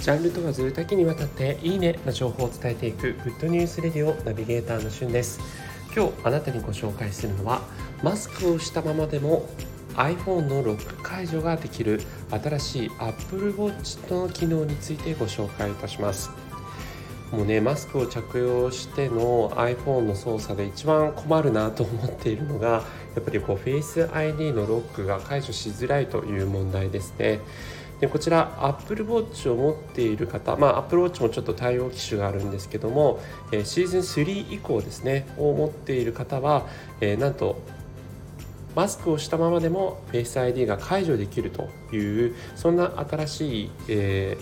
ジャンル問わず多岐にわたっていいねな情報を伝えていくグッドニュースレディオナビゲーターのしゅんです。今日あなたにご紹介するのはマスクをしたままでも iPhone のロック解除ができる新しい Apple Watch の機能についてご紹介いたします。もうねマスクを着用しての iPhone の操作で一番困るなと思っているのがやっぱりこう Face ID のロックが解除しづらいという問題ですね。でこちら Apple Watch を持っている方、まあ、Apple Watch もちょっと対応機種があるんですけども、え、シーズン3以降ですねを持っている方は、え、なんとマスクをしたままでも Face ID が解除できるというそんな新しい、え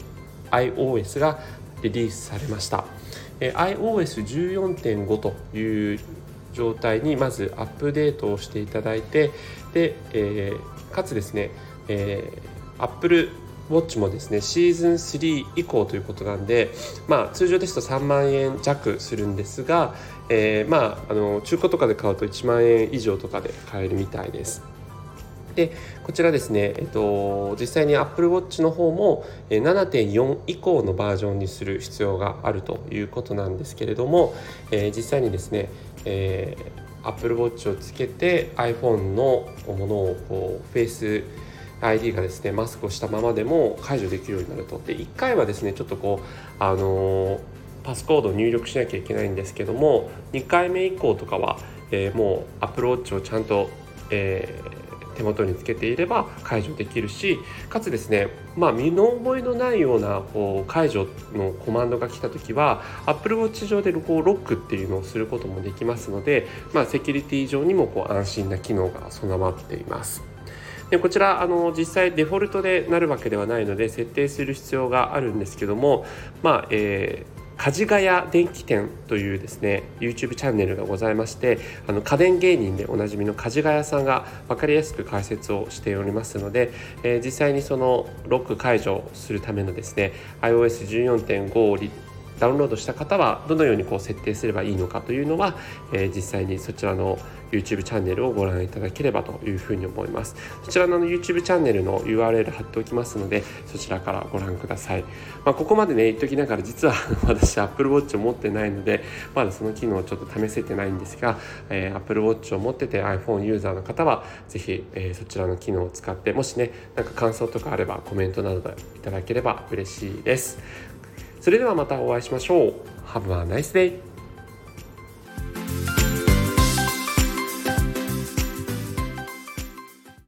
ー、iOS がリリースされました、えー、iOS14.5 という状態にまずアップデートをしていただいてで、えー、かつですね、えー、Apple ウォッチもですねシーズン3以降ということなんで、まあ、通常ですと3万円弱するんですが、えー、まああの中古とかで買うと1万円以上とかで買えるみたいです。でこちらですね、えっと、実際に Apple Watch の方も7.4以降のバージョンにする必要があるということなんですけれども、えー、実際にですね、えー、Apple Watch をつけて iPhone のものをこうフェイス ID がですねマスクをしたままでも解除できるようになるとで1回はですねちょっとこうあのー、パスコードを入力しなきゃいけないんですけども2回目以降とかは、えー、もうアプローチをちゃんと、えー、手元につけていれば解除できるしかつですねまあ身の覚えのないようなこう解除のコマンドが来た時は Apple Watch 上でこうロックっていうのをすることもできますので、まあ、セキュリティ上にもこう安心な機能が備わっています。でこちらあの実際デフォルトでなるわけではないので設定する必要があるんですけどもまあえー梶ヶ谷電気店というですね YouTube チャンネルがございましてあの家電芸人でおなじみの梶ヶ谷さんが分かりやすく解説をしておりますので、えー、実際にそのロック解除するためのですね iOS14.5 をダウンロードした方はどのようにこう設定すればいいのかというのは、えー、実際にそちらの YouTube チャンネルをご覧いただければというふうに思います。そちらの YouTube チャンネルの URL 貼っておきますのでそちらからご覧ください、まあ、ここまでね言っときながら実は 私 Apple Watch を持ってないのでまだその機能をちょっと試せてないんですが、えー、Apple Watch を持ってて iPhone ユーザーの方は是非、えー、そちらの機能を使ってもしねなんか感想とかあればコメントなどでいただければ嬉しいです。それではまたお会いしましょう Have a nice day!